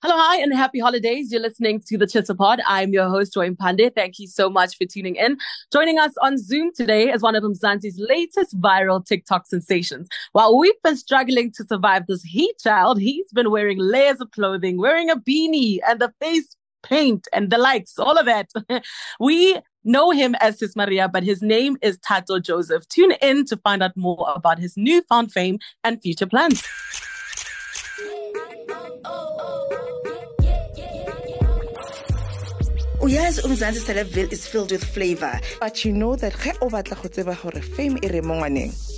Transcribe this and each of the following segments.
Hello, hi, and happy holidays. You're listening to the Chitter Pod. I'm your host, Joy Pande. Thank you so much for tuning in. Joining us on Zoom today is one of Mzansi's latest viral TikTok sensations. While we've been struggling to survive this heat child, he's been wearing layers of clothing, wearing a beanie and the face paint and the likes, all of that. we know him as Sis Maria, but his name is Thato Joseph. Tune in to find out more about his newfound fame and future plans. Uyazi umzansi celebville is filled with flavor but you know that ge o batla go tseba gore fame e re mo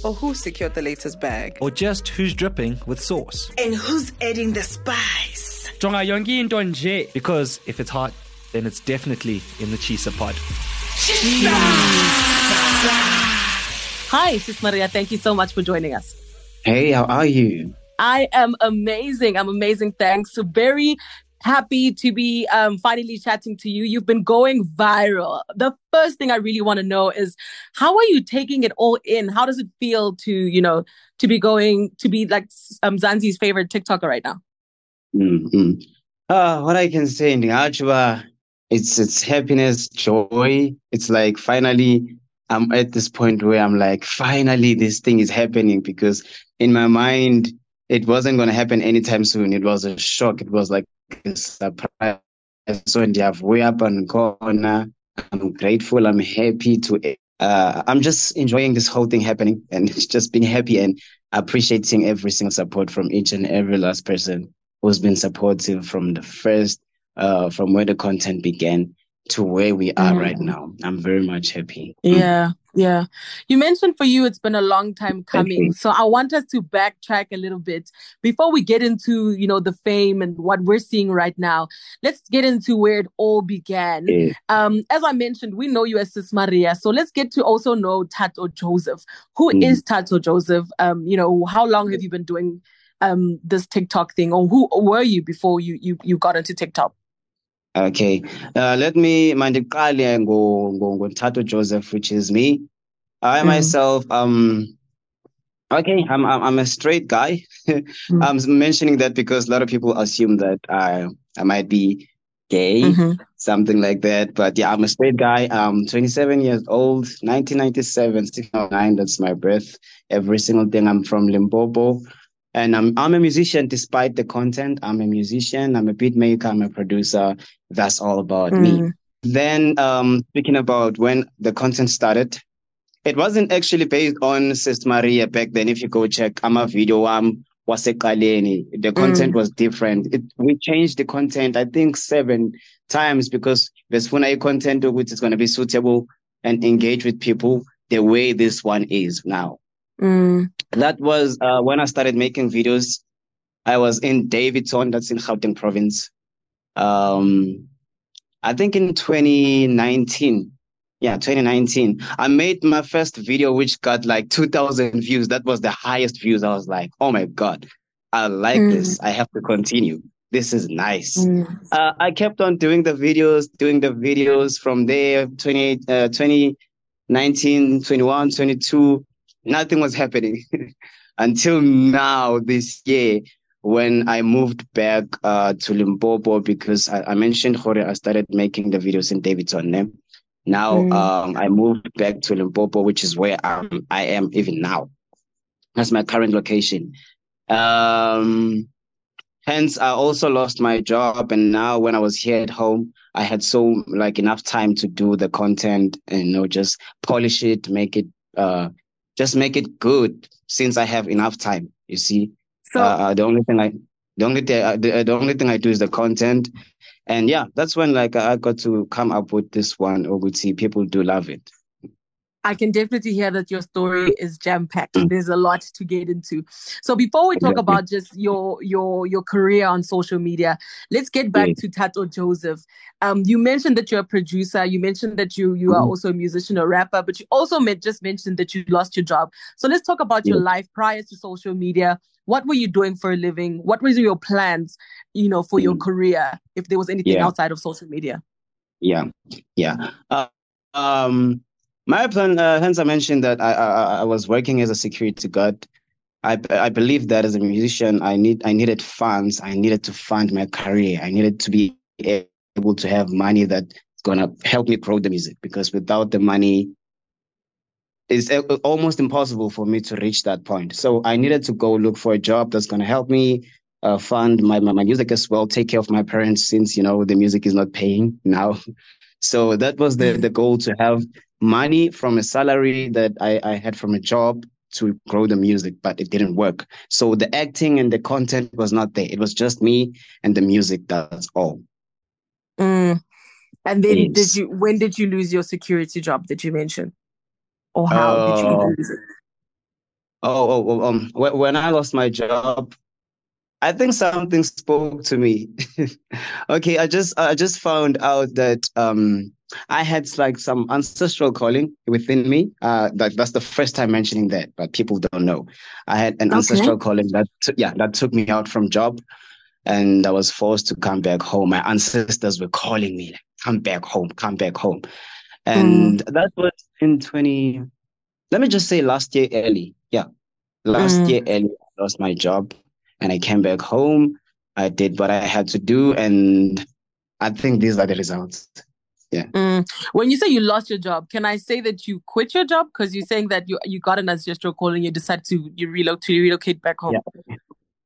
or who secured the latest bag or just who's dripping with sauce and who's adding the spice jonga yonke into nje because if it's hot then it's definitely in the Tshisa pod Hi, Sis Maria. Thank you so much for joining us. Hey, how are you? I am amazing. I'm amazing. Thanks. So very happy to be um, finally chatting to you. You've been going viral. The first thing I really want to know is how are you taking it all in? How does it feel to, you know, to be going, to be like um, Zanzi's favorite TikToker right now? Mm-hmm. Uh, what I can say in Ajwa, it's, it's happiness, joy. It's like finally I'm at this point where I'm like, finally this thing is happening because in my mind, it wasn't going to happen anytime soon. It was a shock. It was like surprise. So way up and corner. I'm grateful. I'm happy to. Uh, I'm just enjoying this whole thing happening and just being happy and appreciating every single support from each and every last person who's been supportive from the first, uh, from where the content began to where we are mm. right now. I'm very much happy. Yeah. Yeah. You mentioned for you it's been a long time coming. So I want us to backtrack a little bit before we get into, you know, the fame and what we're seeing right now. Let's get into where it all began. Yeah. Um, as I mentioned, we know you as Sis Maria. So let's get to also know Thato Joseph. Who mm. is Thato Joseph? Um, you know, how long have you been doing um this TikTok thing or who were you before you you you got into TikTok? Okay. Uh, let me mandiqale ngo ngothatho Joseph which is me. I mm. myself um okay, I'm I'm, I'm a straight guy. mm. I'm mentioning that because a lot of people assume that I I might be gay, mm-hmm. something like that. But yeah, I'm a straight guy. I'm 27 years old, 1997, 609, that's my birth. Every single thing. I'm from Limpopo. And I'm I'm a musician despite the content. I'm a musician, I'm a beat maker, I'm a producer. That's all about mm. me. Then um speaking about when the content started, it wasn't actually based on Sis Maria back then. If you go check I'm a video um waseqaleni, the content mm. was different. It, we changed the content, I think seven times because besifuna content which is going to be suitable and engage with people the way this one is now. Mm. That was uh, when I started making videos. I was in Daveyton, that's in Gauteng province. Um, I think in 2019. Yeah, 2019. I made my first video, which got like 2,000 views. That was the highest views. I was like, oh my God, I like mm. this. I have to continue. This is nice. Mm. Uh, I kept on doing the videos, doing the videos from there, 28, uh, 2019, 21, 22 nothing was happening until now this year when I moved back uh, to Limpopo because I, I mentioned Jorge, I started making the videos in Daveyton. Now mm. um, I moved back to Limpopo, which is where I'm, I am even now. That's my current location. Um, hence, I also lost my job, and now when I was here at home, I had so like enough time to do the content and you know just polish it, make it uh just make it good since I have enough time. You see, so uh, uh the only thing I the only thing uh, the, the only thing I do is the content, and yeah, that's when like I got to come up with this one. See people do love it. I can definitely hear that your story is jam packed. Mm. There's a lot to get into. So before we talk about just your your your career on social media, let's get back to Thato Joseph. Um, you mentioned that you're a producer. You mentioned that you you are also a musician, a rapper, but you also just mentioned that you lost your job. So let's talk about your life prior to social media. What were you doing for a living? What were your plans, you know, for your mm. career? If there was anything yeah. outside of social media. Yeah, yeah. Uh, um my plan, uh, hence I mentioned that I, I, I was working as a security guard. I I believe that as a musician, I need I needed funds. I needed to fund my career. I needed to be able to have money that's gonna help me grow the music. Because without the money, it's almost impossible for me to reach that point. So I needed to go look for a job that's gonna help me uh, fund my, my my music as well, take care of my parents since you know the music is not paying now. So that was the the goal to have money from a salary that I, I had from a job to grow the music, but it didn't work. So the acting and the content was not there. It was just me and the music. That's all. Mm. And then yes. did you? When did you lose your security job? Did you mention, or how uh, did you uh, lose it? Oh, oh, oh, um, when I lost my job, I think something spoke to me. okay, I just I just found out that um I had like some ancestral calling within me. Uh, that that's the first time mentioning that, but people don't know. I had an okay. ancestral calling that t- yeah that took me out from job, and I was forced to come back home. My ancestors were calling me like, "Come back home, come back home," and mm. that was in twenty. Let me just say last year early. Yeah, last mm. year early, I lost my job, and I came back home. I did what I had to do, and I think these are the results. Yeah. Mm. When you say you lost your job, can I say that you quit your job because you're saying that you you got an ancestral call and you decided to you relocate to relocate back home? Yeah.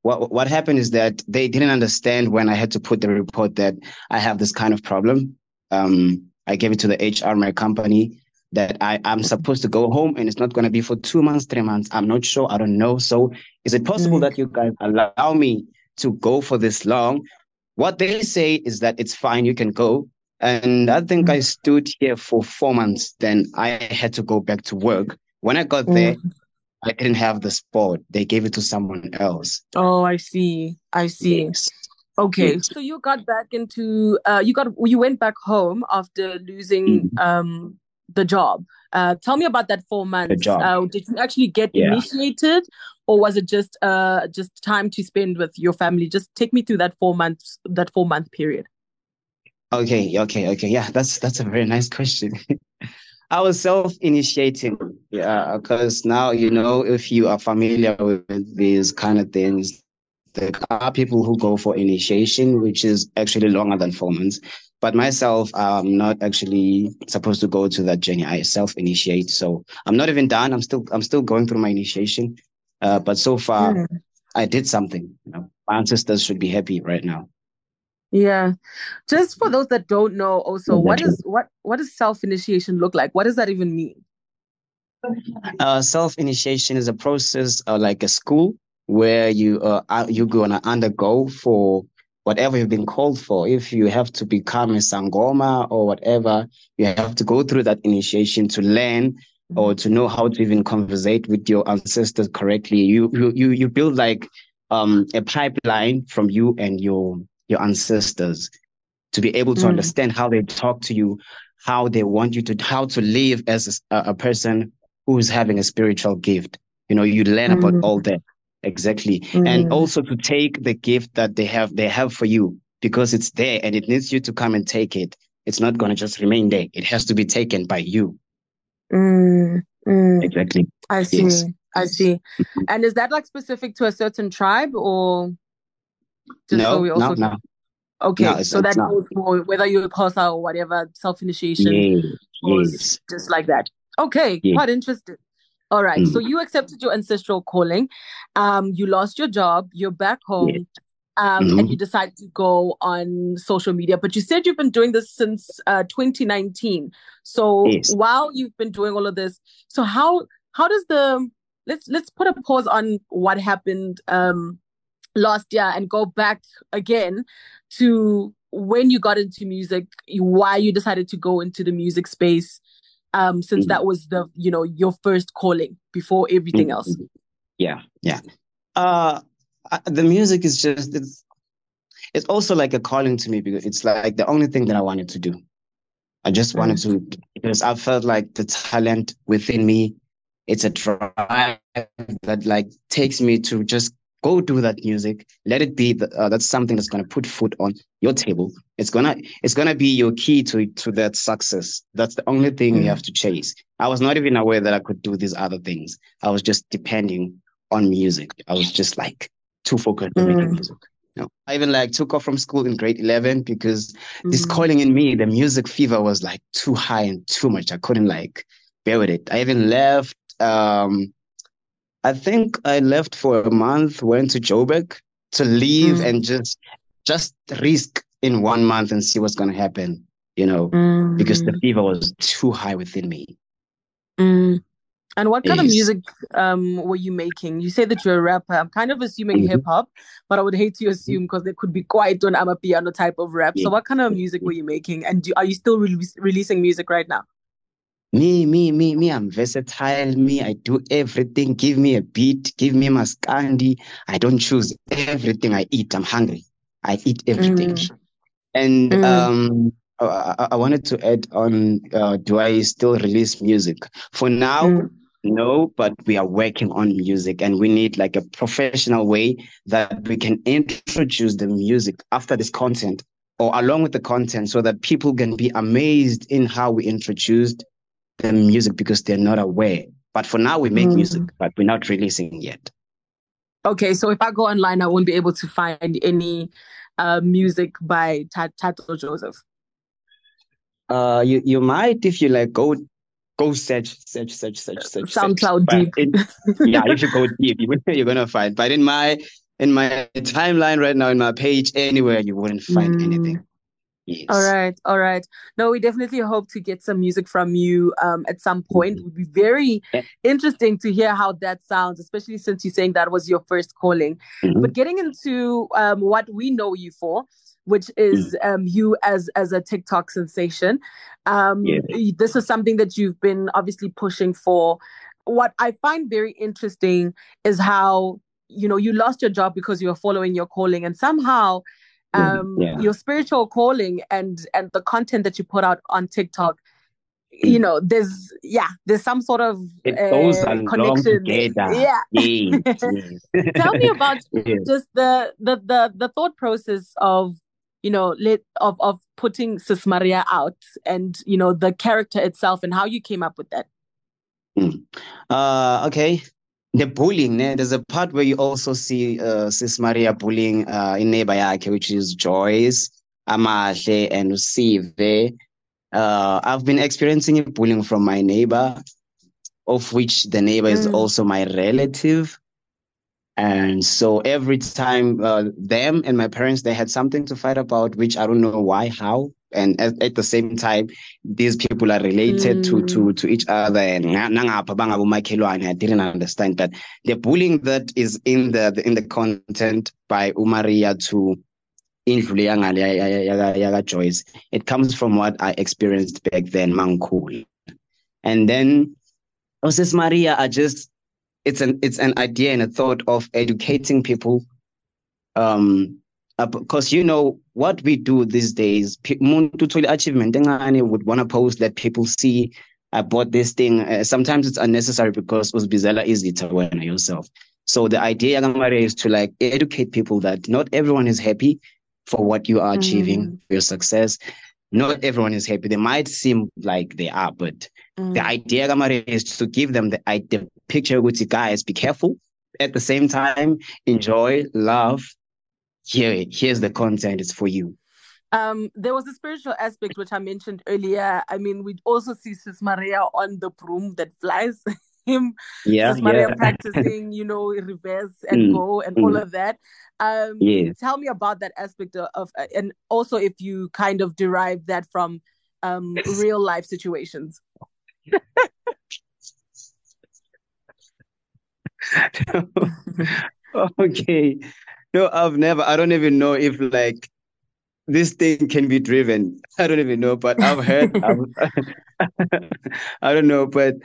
What what happened is that they didn't understand when I had to put the report that I have this kind of problem. Um, I gave it to the HR my company that I am supposed to go home and it's not going to be for two months, three months. I'm not sure. I don't know. So is it possible mm. that you guys allow me to go for this long? What they say is that it's fine. You can go and I think I stood here for four months. Then I had to go back to work. When I got there, mm. I didn't have the spot. They gave it to someone else. Oh, I see. I see. Yes. Okay, yes. so you got back into uh, you got you went back home after losing mm. um the job. Uh, tell me about that four months. Uh, did you actually get yeah. initiated, or was it just uh just time to spend with your family? Just take me through that four months that four month period. Okay, okay, okay. Yeah, that's that's a very nice question. I was self-initiating, yeah, because now you know if you are familiar with these kind of things, there are people who go for initiation, which is actually longer than four months. But myself, I'm not actually supposed to go to that journey. I self-initiate, so I'm not even done. I'm still I'm still going through my initiation. Uh, but so far, mm. I did something. You know, my ancestors should be happy right now. Yeah. Just for those that don't know also, what is what what does self-initiation look like? What does that even mean? Uh, self-initiation is a process uh, like a school where you uh, you're gonna undergo for whatever you've been called for. If you have to become a sangoma or whatever, you have to go through that initiation to learn or mm-hmm. to know how to even conversate with your ancestors correctly. You you you you build like um a pipeline from you and your your ancestors to be able to mm. understand how they talk to you, how they want you to, how to live as a, a person who is having a spiritual gift. You know, you learn mm. about all that. Exactly. Mm. And also to take the gift that they have, they have for you because it's there and it needs you to come and take it. It's not going to just remain there. It has to be taken by you. Mm. mm. Exactly. I see. Yes. I see. Mm-hmm. And is that like specific to a certain tribe or? Just no, so we also no, no. Okay, no, so that goes for whether you're a Xhosa or whatever, self initiation, yes, yes. just like that. Okay, yes. quite interesting. All right, mm. so you accepted your ancestral calling. Um, you lost your job. You're back home. Yes. Um, mm-hmm. and you decided to go on social media. But you said you've been doing this since uh, 2019. So while you've been doing all of this, so how how does the let's let's put a pause on what happened um, last year and go back again to when you got into music, why you decided to go into the music space, um, since mm-hmm. that was the you know your first calling before everything else. Mm-hmm. Yeah, yeah. Uh, the music is just it's it's also like a calling to me because it's like the only thing that I wanted to do. I just wanted mm-hmm. to because I felt like the talent within me. It's a drive that like takes me to just go do that music let it be the, uh, that's something that's going to put food on your table it's gonna it's gonna be your key to to that success that's the only thing mm. you have to chase i was not even aware that i could do these other things i was just depending on music. I was just like too focused on making music. No, I even like took off from school in grade 11 because mm. this calling in me, the music fever was like too high and too much. I couldn't like bear with it. I even left. Um, I think I left for a month, went to Joburg to leave mm. and just just risk in one month and see what's going to happen, you know, mm. because the fever was too high within me. Mm. And what kind yes. of music um, were you making? You say that you're a rapper. I'm kind of assuming mm-hmm. hip hop, but I would hate to assume because there could be quite an amapiano type of rap. Yeah. So, what kind of music were you making? And do, are you still re- releasing music right now? Me, me, me, me, I'm versatile. Me, I do everything. Give me a beat, give me my maskandi. I don't choose everything I eat. I'm hungry. I eat everything. Mm. And mm. um, I, I, wanted to add on uh, do I still release music? For now, mm. no, but we are working on music and we need like a professional way that we can introduce the music after this content or along with the content so that people can be amazed in how we introduced the music because they're not aware. But for now, we make mm. music, but we're not releasing yet. Okay, so if I go online, I won't be able to find any uh, music by Thato Joseph. Uh, you you might if you like go go search search search search search SoundCloud search. deep. yeah, if you go deep, you, you're gonna find. But in my in my timeline right now, in my page, anywhere you wouldn't find mm. anything. Yes. All right, all right. No, we definitely hope to get some music from you um, at some point. Mm-hmm. It would be very yeah. interesting to hear how that sounds, especially since you're saying that was your first calling. Mm-hmm. But getting into um, what we know you for, which is mm. um, you as as a TikTok sensation. Um, yeah. This is something that you've been obviously pushing for. What I find very interesting is how you know you lost your job because you were following your calling, and somehow um, yeah. your spiritual calling and and the content that you put out on TikTok you know there's yeah there's some sort of it goes uh, connection together. yeah yes, yes. tell me about yes. just the, the the the thought process of you know let of of putting sis maria out and you know the character itself and how you came up with that mm. uh okay the bullying né? there's a part where you also see uh, sis maria bullying uh, in neighbor yakhe which is joyce amahle and usive uh, i've been experiencing bullying from my neighbor of which the neighbor mm. is also my relative and so every time uh, them and my parents they had something to fight about which i don't know why how and at, at the same time these people are related mm. to to mm. to each other and i didn't understand that the bullying that is in the, the in the content by umaria to joyce it comes from what i experienced back then mangkhul and then Oses Maria are just it's an it's an idea and a thought of educating people um because you know what we do these days umuntu achievement would want to post that people see I bought this thing. Uh, sometimes it's unnecessary because uzibizela to win yourself. So the idea is to like educate people that not everyone is happy for what you are achieving, mm. your success. Not everyone is happy. They might seem like they are, but mm. the idea is to give them the, the picture with you guys, be careful. At the same time, enjoy, love. Here, here's the content. It's for you. Um, there was a spiritual aspect which I mentioned earlier. I mean, we also see Sis Maria on the broom that flies. Him, yeah, Sis Maria yeah. practicing, you know, reverse and mm, go and mm. all of that. Um, yes. Tell me about that aspect of, of, and also if you kind of derive that from um, real life situations. okay. No, I've never, I don't even know if like this thing can be driven. I don't even know, but I've heard, I've, I don't know, but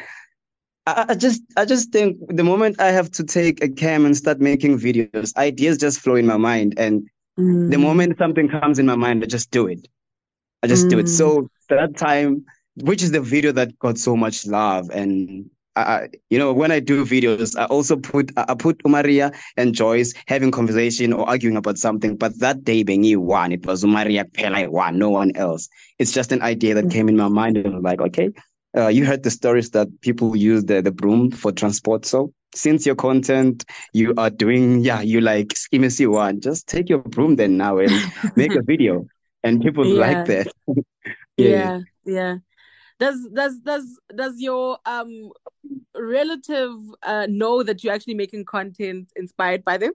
I, I just, I just think the moment I have to take a cam and start making videos, ideas just flow in my mind. And mm. the moment something comes in my mind, I just do it. I just mm. do it. So mm. that time, which is the video that got so much love and I, you know, when I do videos, I also put I put Umaria and Joyce having conversation or arguing about something. But that day, being you one, it was Umaria Pela one, no one else. It's just an idea that came in my mind, and I'm like, okay, uh, you heard the stories that people use the, the broom for transport. So since your content you are doing, yeah, you like schemacy one, just take your broom then now and make a video. And people yeah. like that. yeah. yeah, yeah. Does does does does your um relative uh, know that you're actually making content inspired by them?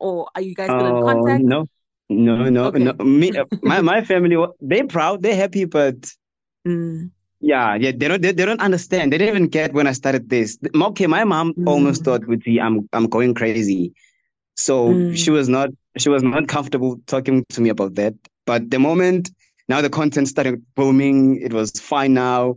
Or are you guys still in contact? No, no, no, okay. no. Me, my my family, they're proud, they're happy, but mm. yeah, yeah, they don't they, they don't understand. They didn't even get when I started this. Okay, my mom mm. almost thought with me I'm I'm going crazy, so mm. she was not she was not comfortable talking to me about that. But the moment now the content started booming, it was fine now.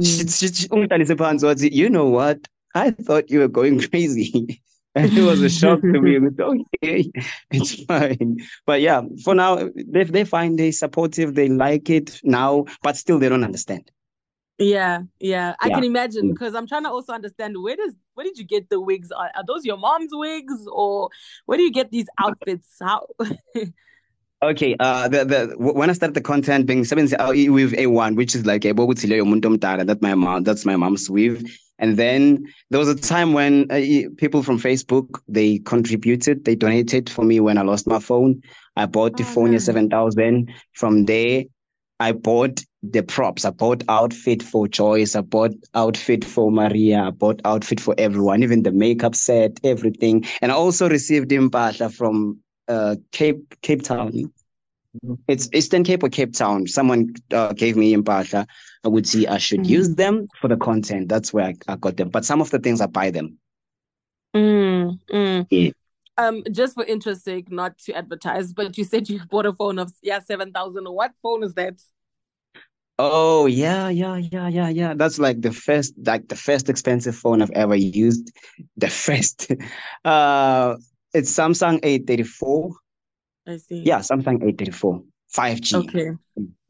Mm. You know what? I thought you were going crazy. and it was a shock to me. okay, it's fine. But yeah, for now, they they find they supportive, they like it now, but still they don't understand. Yeah, yeah, I yeah. can imagine because mm. I'm trying to also understand where does where did you get the wigs? Are, are those your mom's wigs, or where do you get these outfits? How? Okay, uh, the, the when I started the content being seven with A1, which is like a that's my mom, that's my mom's weave. And then there was a time when uh, people from Facebook they contributed, they donated for me when I lost my phone. I bought the oh, phone nice. 7000. From there, I bought the props. I bought outfit for Joyce. I bought outfit for Maria. I bought outfit for everyone, even the makeup set, everything. And I also received impahla from uh, Cape Cape Town. It's Eastern Cape or Cape Town. Someone uh, gave me impahla. I would see I should mm. use them for the content. That's where I, I, got them. But some of the things I buy them. Mm, mm. Yeah. Um, just for interest sake, not to advertise, but you said you bought a phone of yeah seven thousand. What phone is that? Oh yeah, yeah, yeah, yeah, yeah. That's like the first, like the first expensive phone I've ever used. The first, uh, it's Samsung A34. I see. Yeah, Samsung A34, 5G. Okay,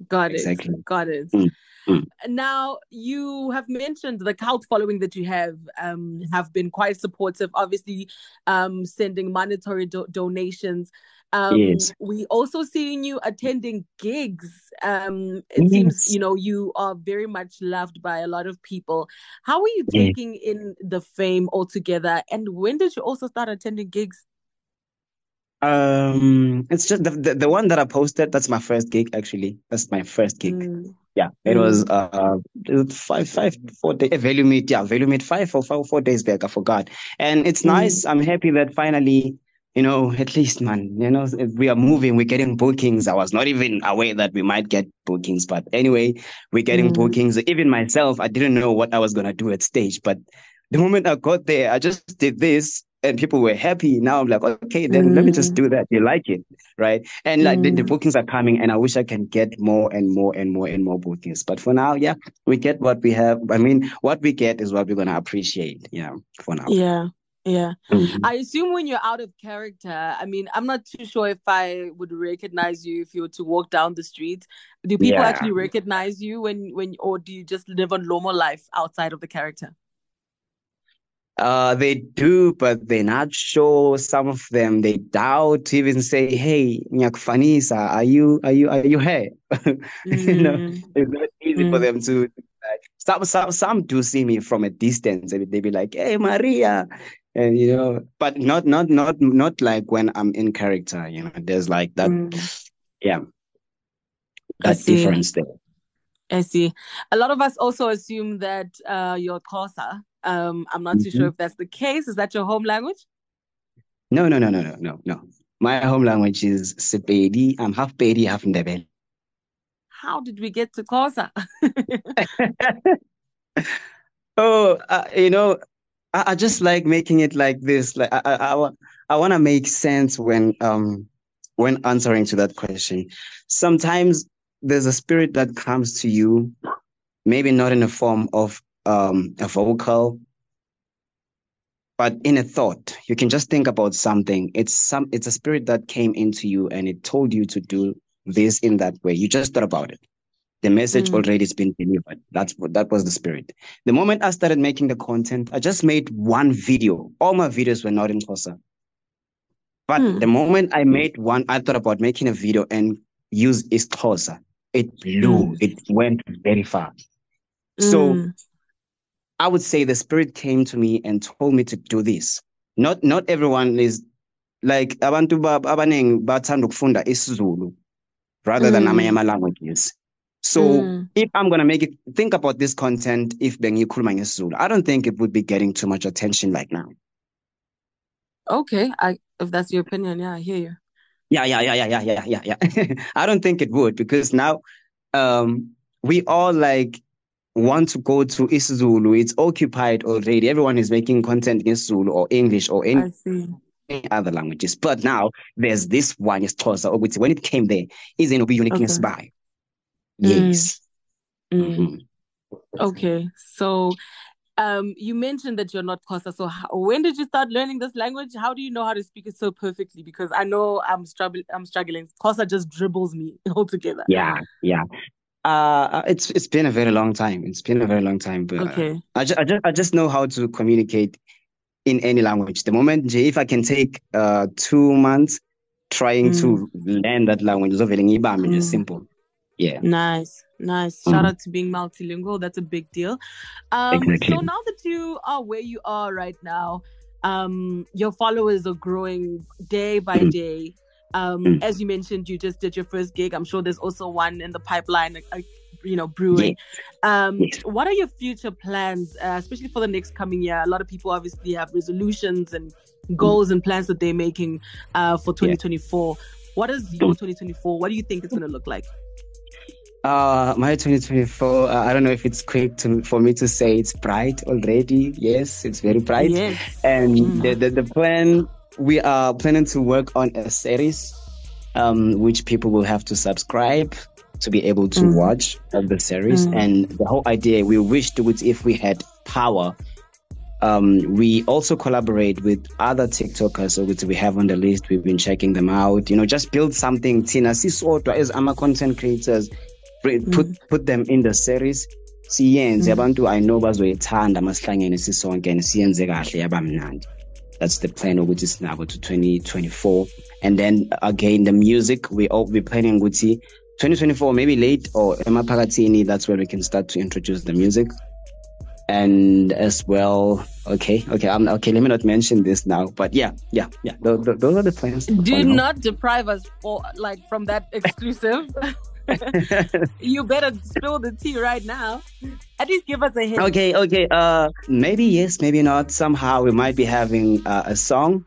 got exactly. it. Got it. Mm. Mm. Now you have mentioned the cult following that you have um, have been quite supportive. Obviously, um, sending monetary do- donations. Um, yes. We also seeing you attending gigs. Um, it yes. seems you know you are very much loved by a lot of people. How are you taking yes. in the fame altogether? And when did you also start attending gigs? Um, it's just the, the, the one that I posted. That's my first gig. Actually, that's my first gig. Mm. Yeah, it mm. was uh five five four days. value meet. Yeah, value meet five or five four days back. I forgot. And it's mm. nice. I'm happy that finally, you know, at least man, you know, we are moving. We're getting bookings. I was not even aware that we might get bookings, but anyway, we're getting mm. bookings. Even myself, I didn't know what I was gonna do at stage, but the moment I got there, I just did this and people were happy. Now I'm like, okay, then mm. let me just mm. do that. You like it, right? And like mm. the, the, mm. bookings are coming, and I wish I can get more and more and more and more bookings. But for now, yeah, we get what we have. I mean, what we get is what we're gonna appreciate. Yeah, for now. Yeah. Yeah. Mm-hmm. I assume when you're out of character, I mean, I'm not too sure if I would recognize you if you were to walk down the street. Do people yeah. actually recognize you when when or do you just live a normal life outside of the character? Uh, they do, but they're not sure. Some of them they doubt even say, "Hey, Nyakufanisa, are you are you are you here?" Mm. you know, mm. it's not easy mm. for them to. Like, some some some do see me from a distance. They they be like, "Hey, Maria," and you know, but not not not not like when I'm in character. You know, there's like that. Mm. Yeah, that difference there. I see. A lot of us also assume that uh, you're. Um, I'm not too mm-hmm. sure if that's the case. Is that your home language? No, no, no, no, no, no, no. My home language is Sepedi. I'm half Pedi, half Ndebele. How did we get to Xhosa? oh, uh, you know, I, I, just like making it like this. Like I, I, I, I want to make sense when um when answering to that question. Sometimes there's a spirit that comes to you, maybe not in the form of um, a vocal, but in a thought. You can just think about something. It's some. It's a spirit that came into you and it told you to do this in that way. You just thought about it. The message mm. already has been delivered. That's what that was the spirit. The moment I started making the content, I just made one video. All my videos were not in Xhosa. But mm. the moment I made one, I thought about making a video and use Xhosa. It blew. Mm. It went very far. So Mm. I would say the spirit came to me and told me to do this. Not not everyone is like abantu ba- abaningi bathanda ukufunda isiZulu rather than Mm. amanye ama languages. So Mm. if I'm gonna make it think about this content if bengikhuluma ngesiZulu, I don't think it would be getting too much attention like now. Okay, I if that's your opinion, yeah, I hear you. Yeah, yeah, yeah, yeah, yeah, yeah, yeah, yeah. I don't think it would because now um we all like want to go to isiZulu. It's occupied already. Everyone is making content in Zulu or English or any see. other languages. But now there's this one isiXhosa ukuthi when it came there is in uniqueness Okay. by. Yes. Mm. Mhm. Okay, so um, you mentioned that you're not Xhosa. So how, when did you start learning this language? How do you know how to speak it so perfectly? Because I know I'm struggling. I'm struggling. Xhosa just dribbles me altogether. Yeah, yeah. Uh, it's it's been a very long time. It's been a very long time, but uh, Okay. I just I just I just know how to communicate in any language. The moment if I can take uh two months trying to learn that language, nje Mm. simple. Yeah. Nice, nice. Shout Mhm. out to being multilingual. That's a big deal. Um, Exactly. so now that you are where you are right now, um, your followers are growing day by Mm. day. Um, Mm. as you mentioned, you just did your first gig. I'm sure there's also one in the pipeline, uh, you know, brewing. Um, Yes. what are your future plans, uh, especially for the next coming year? A lot of people obviously have resolutions and goals and plans that they're making uh, for 2024. What is your 2024? What do you think it's going to look like? Uh, my 2024, uh, I don't know if it's quick to for me to say it's bright already. Yes, it's very bright. Yes. And Mm. the, the, the plan, we are planning to work on a series, um, which people will have to subscribe to be able to Mm. watch the series. Mm. And the whole idea, we wish to it if we had power. Um, we also collaborate with other TikTokers which we have on the list. We've been checking them out. You know, just build something. Tina, sisodwa as ama content creators, re- put put them in the series. Siyenze abantu I know bazoyithanda masihlangene sisonke and siyenze kahle yaba mnandi. That's the plan ukuthi sinabo to 2024. And then again the music we all we planning ukuthi 2024 maybe late or Emma emaphakathini that's where we can start to introduce the music. And as well, okay, okay, I'm okay. Let me not mention this now, but yeah, yeah, yeah. Those, those are the plans. Do not deprive us for like from that exclusive. you better spill the tea right now. At least give us a hint. Okay, okay. Uh, maybe yes, maybe not. Somehow we might be having uh, a song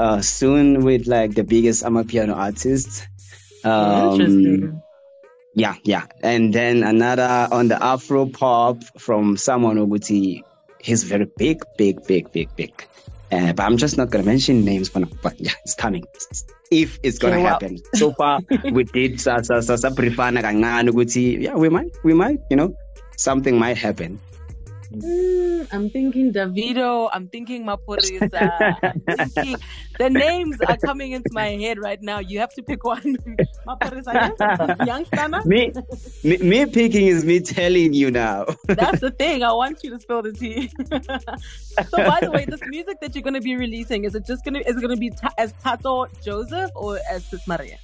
uh soon with like the biggest amapiano artists. Um, Interesting. Yeah, yeah. And then another on the Afro pop from someone Oguti. He's very big, big, big, big, big. Uh, but I'm just not gonna mention names for now. But yeah, it's coming. If it's gonna Okay, well- happen. So far we did sa sa sa sa briefana kancane ukuthi yeah, we might, we might, you know, something might happen. Mm, I'm thinking Davido. I'm thinking Maphorisa. I'm thinking the names are coming into my head right now. You have to pick one. Maphorisa, Young me, me, me picking is me telling you now. That's the thing. I want you to spill the tea. so, by the way, this music that you're going to be releasing is it just going to is it going to be ta- as Thato Joseph or as Sis Maria?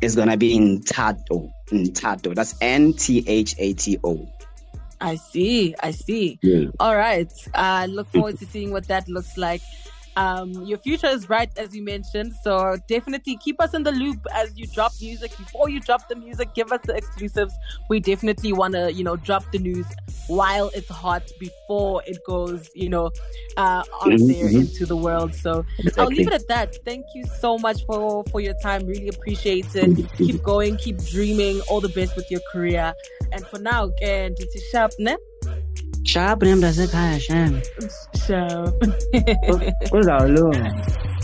It's gonna be in Tato. In Tato. That's N T H A T O. I see. I see. Yeah. All right. I look forward to seeing what that looks like. Um, your future is bright, as you mentioned. So definitely keep us in the loop as you drop music. Before you drop the music, give us the exclusives. We definitely want to, you know, drop the news while it's hot before it goes, you know, uh, out Mhm, there mhm. into the world. So I'll leave it at that. Thank you so much for for your time. Really appreciate it. Keep going, keep dreaming. All the best with your career. And for now, again, it's a sharp, ne? Sharp name doesn't Sharp. Sharp. Kuzawulunga.